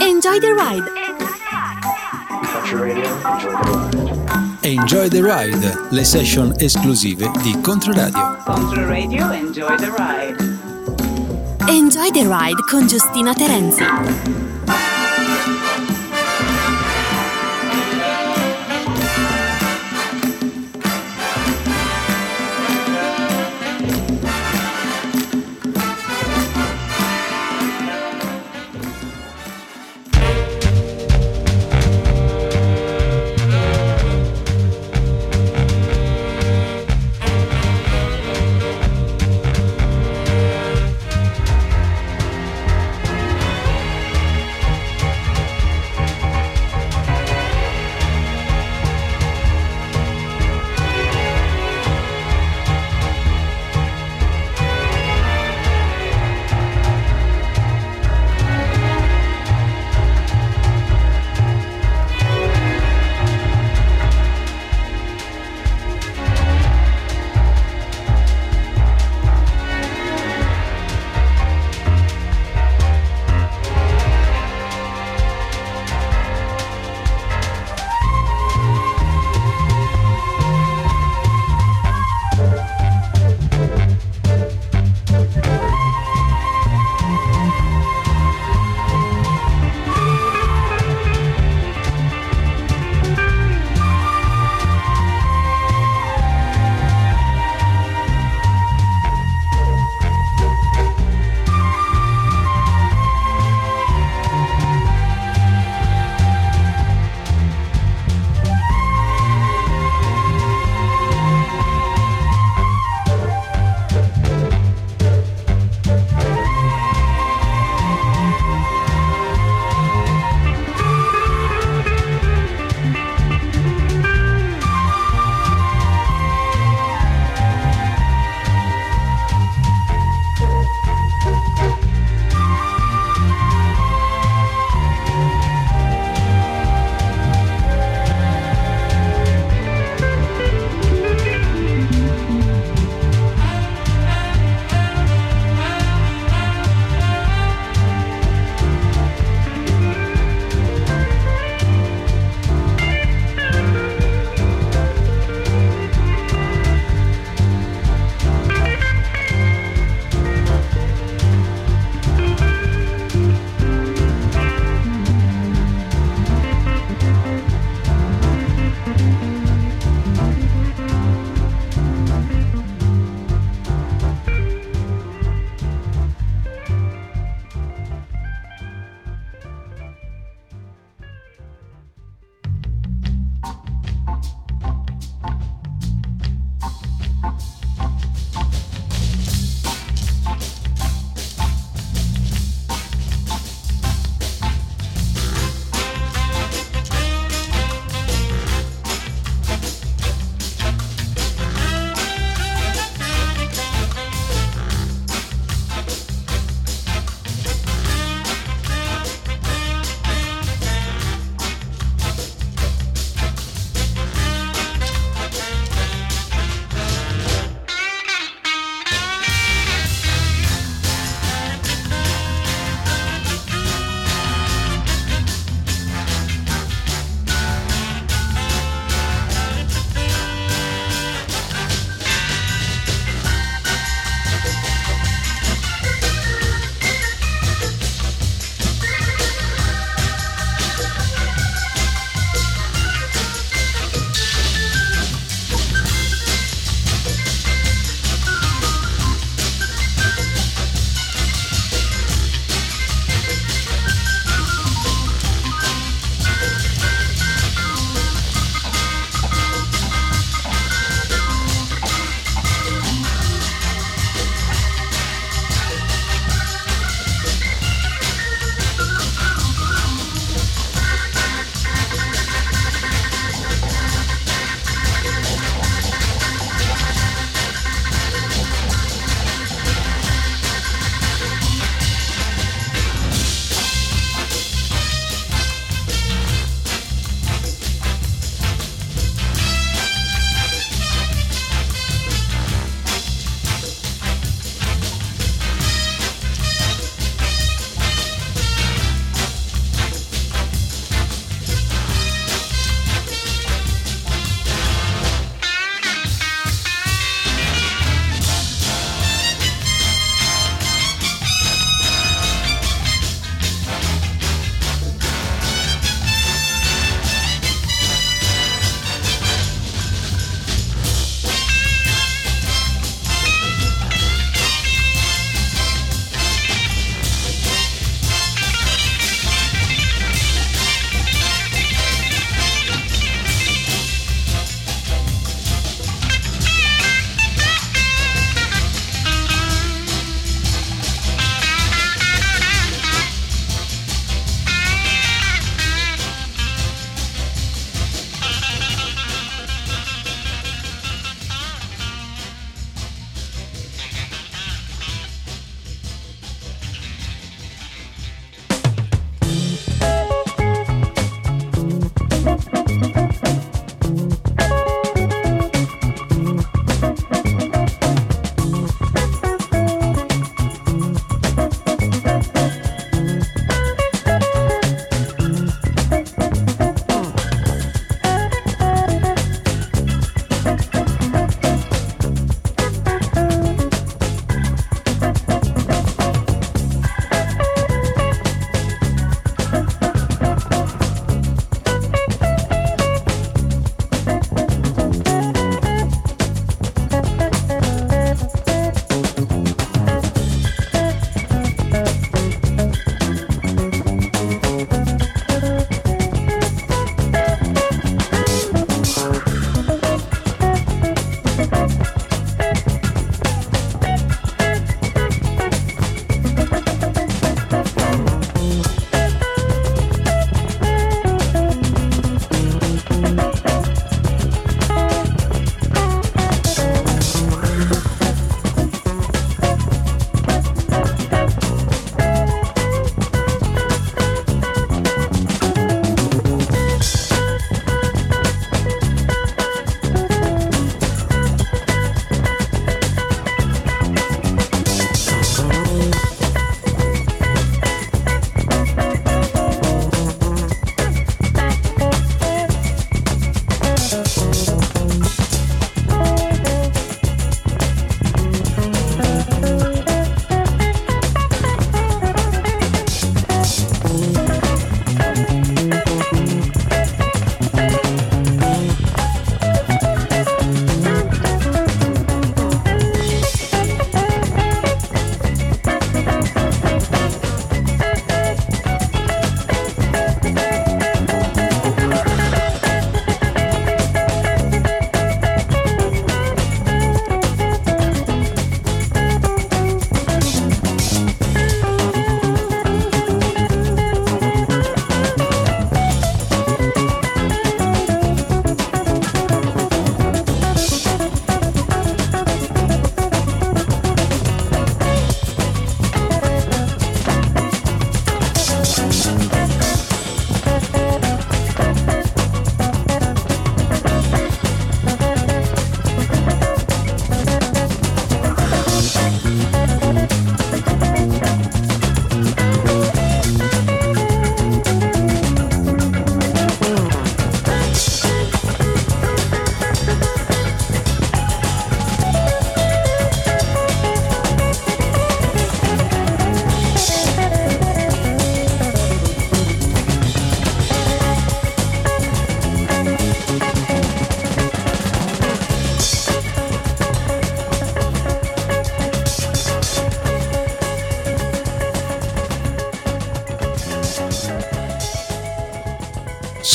Enjoy the ride. Enjoy the ride, le session esclusive di Controradio. Controradio Enjoy the Ride. Enjoy the ride con Giustina Terenzi.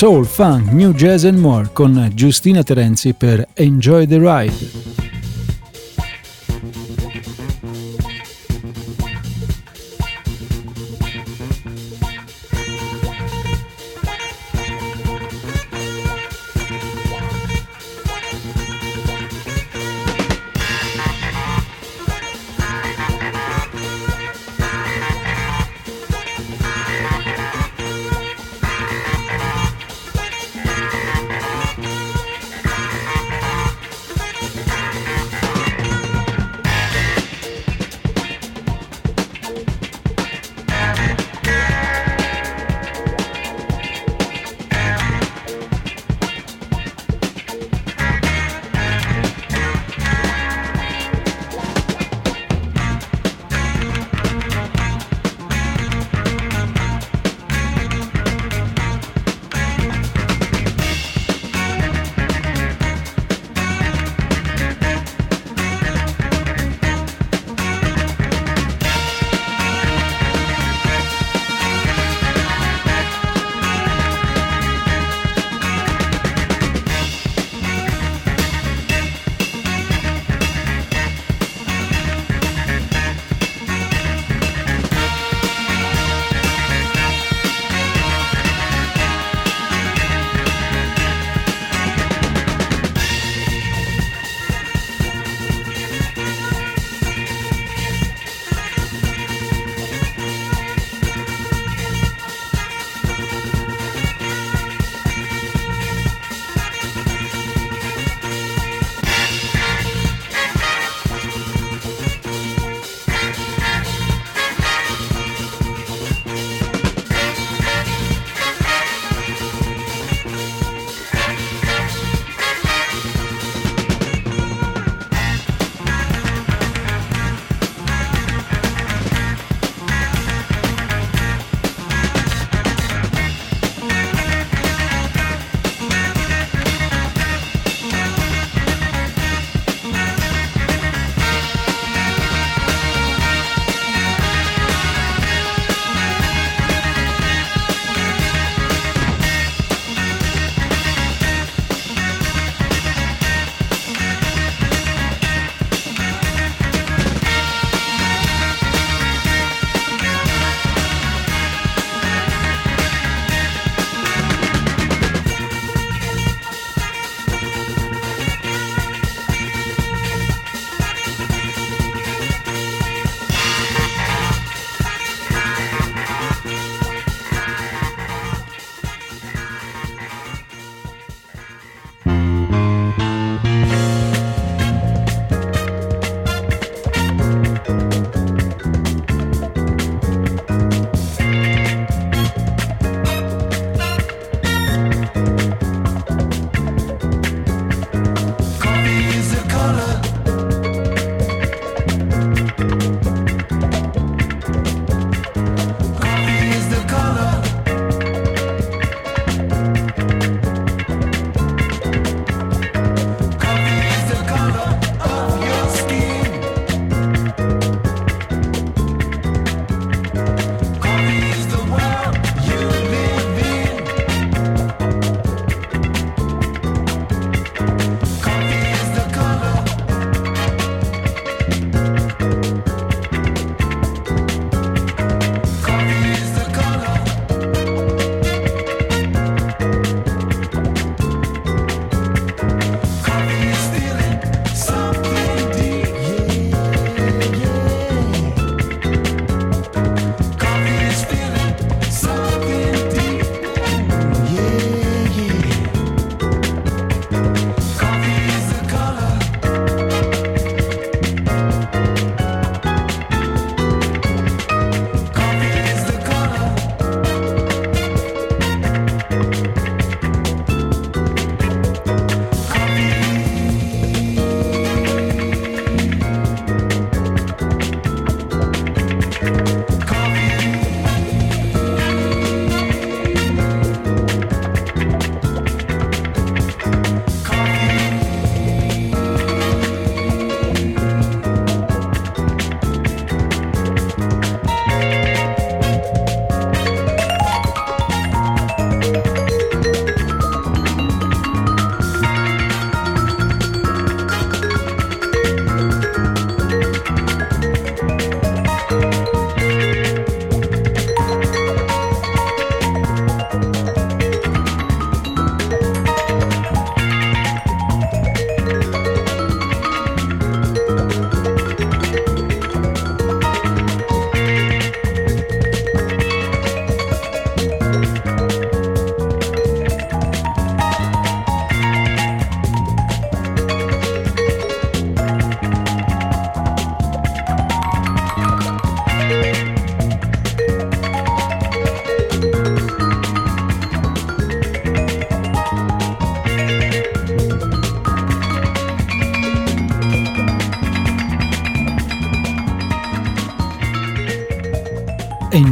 Soul, funk, new jazz and more con Giustina Terenzi per Enjoy the Ride.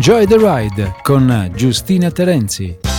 Enjoy the Ride con Giustina Terenzi.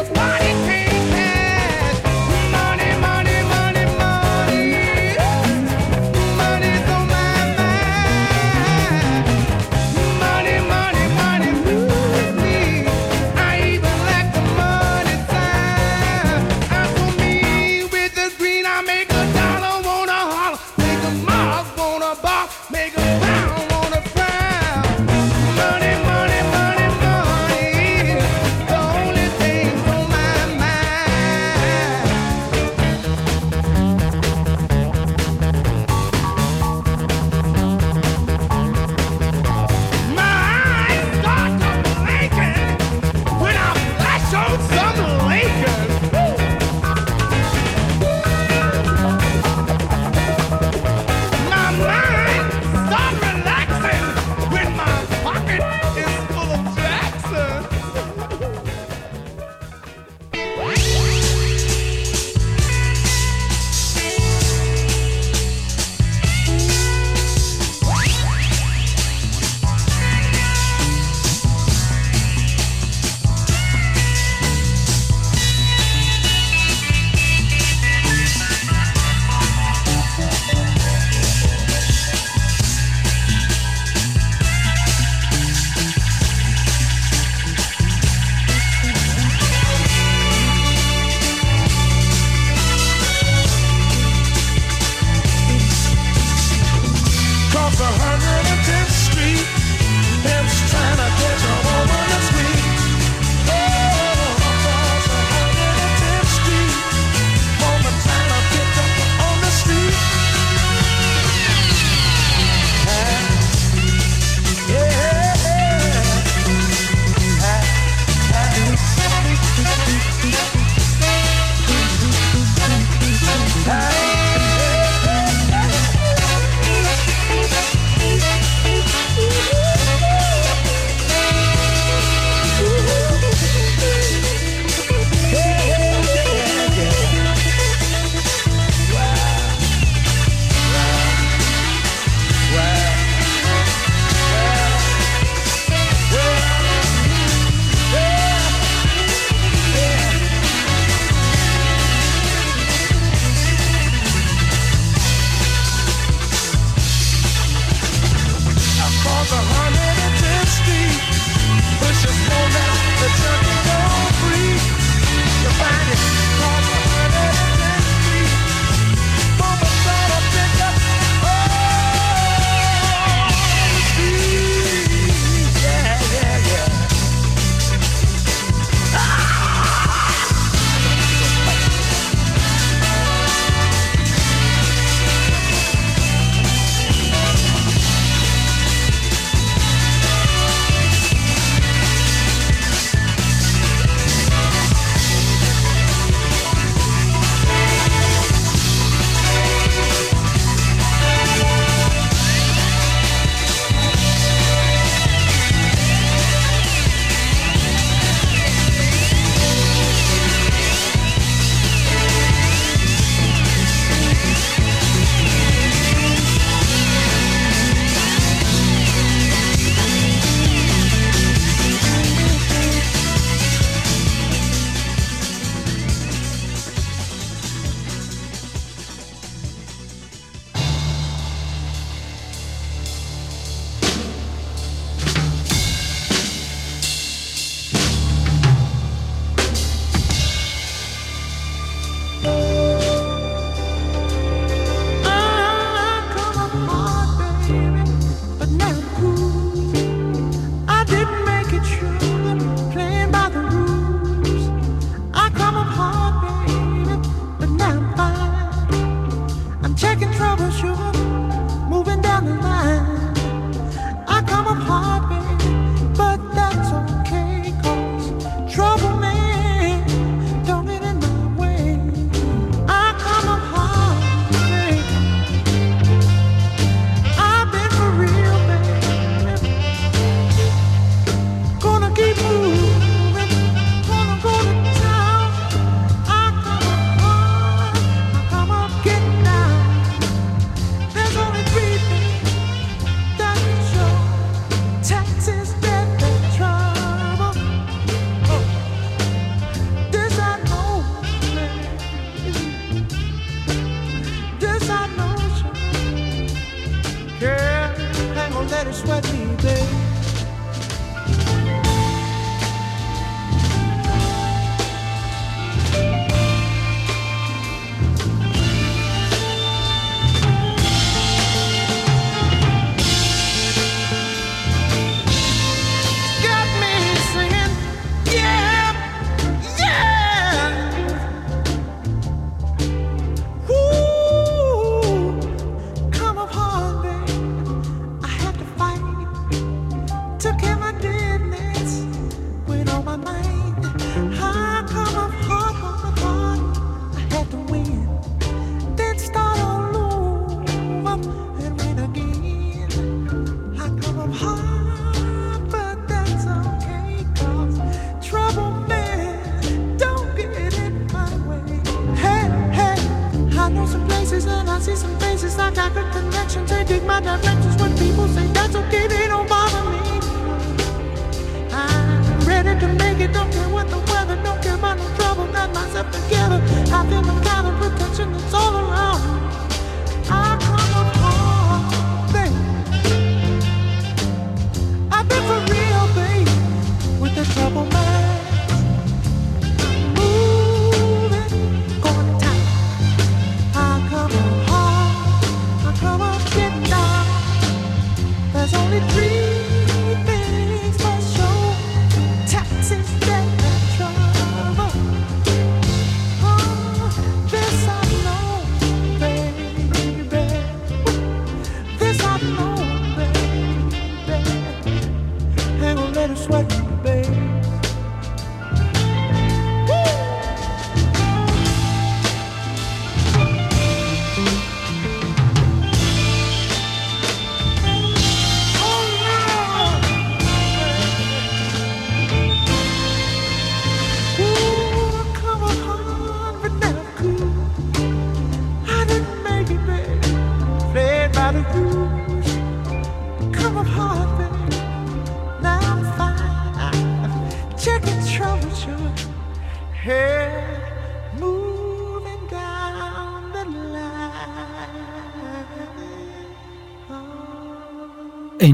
of mine.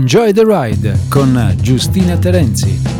Enjoy the Ride con Giustina Terenzi.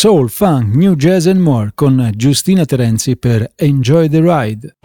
Soul, funk, new jazz and more con Giustina Terenzi per Enjoy the Ride.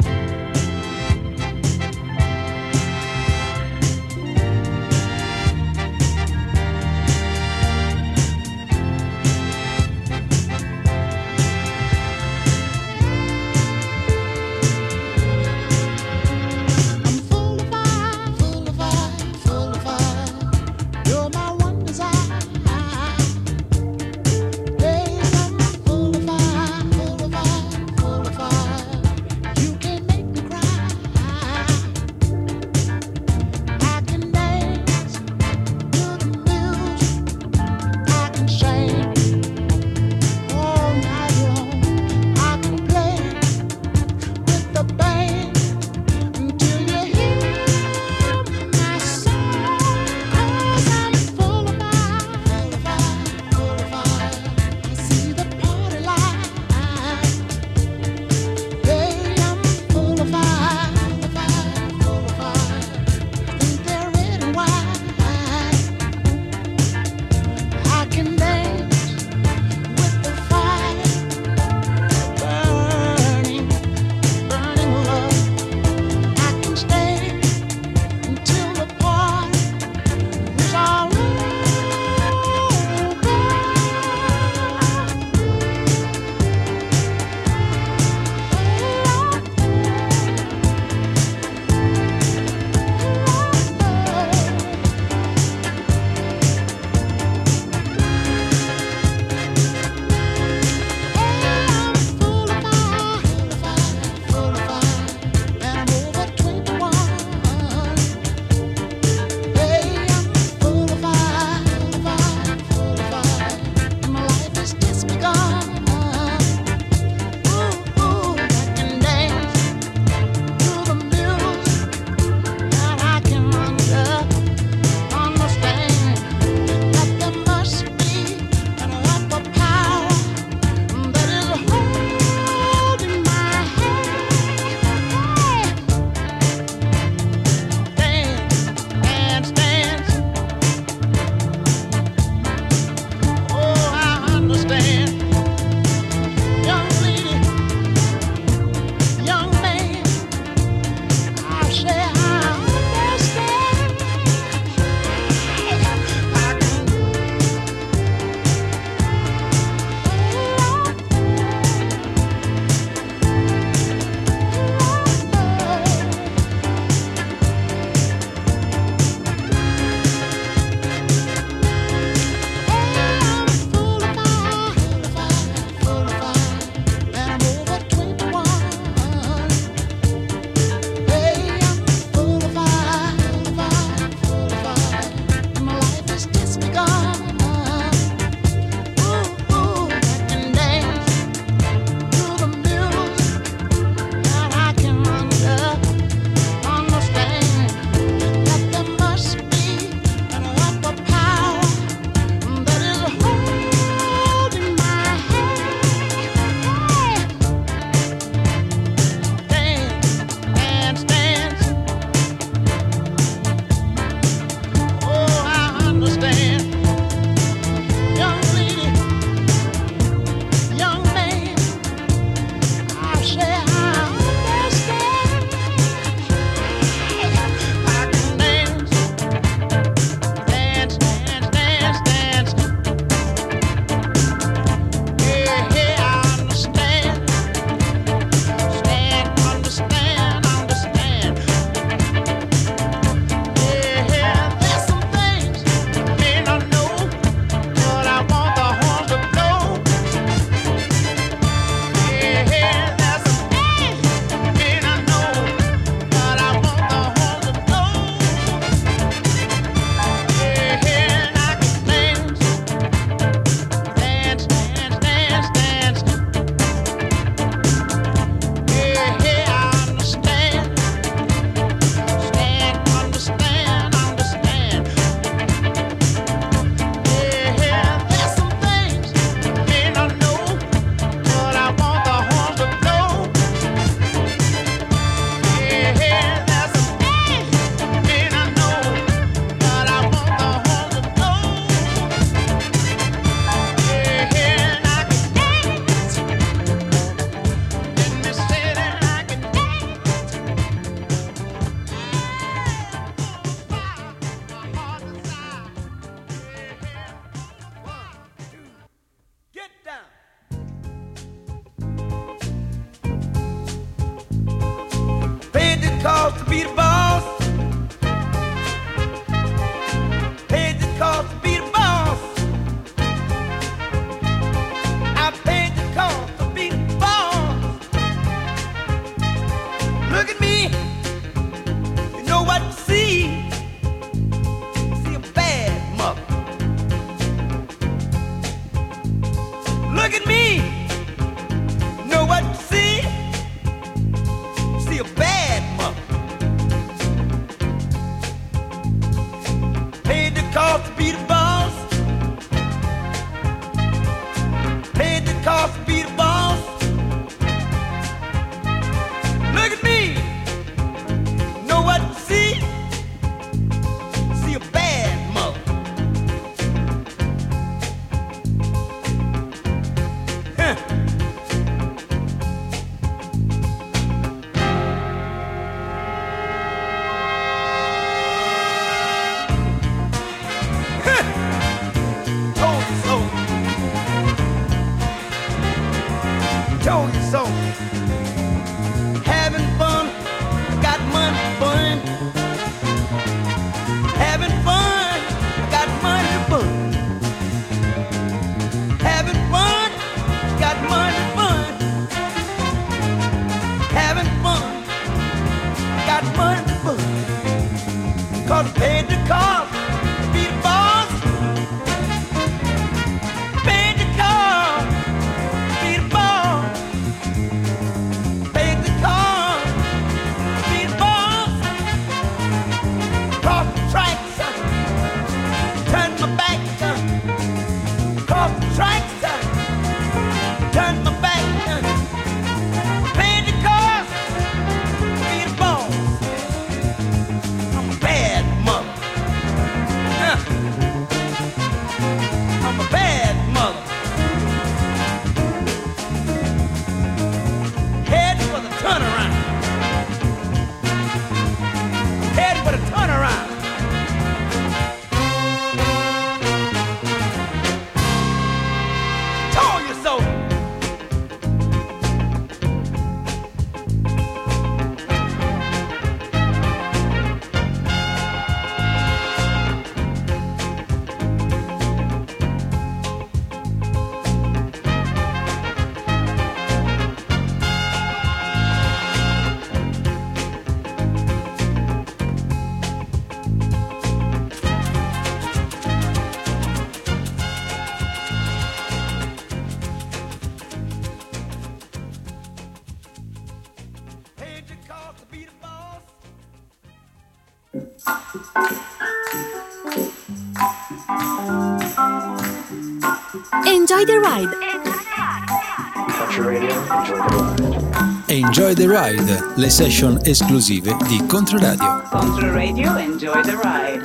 Enjoy the ride, le session esclusive di Controradio. Controradio, enjoy the ride.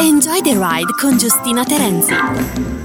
Enjoy the ride con Giustina Terenzi.